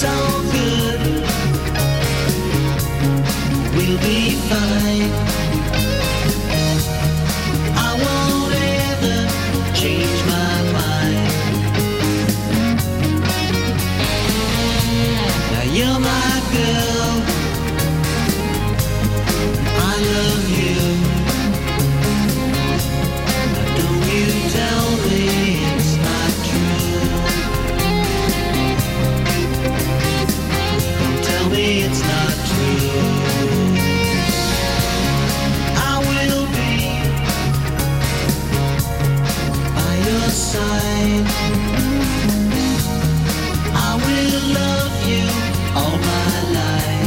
so good. We'll be fine. I won't ever change my mind. Now you're my girl. side. I will love you all my life.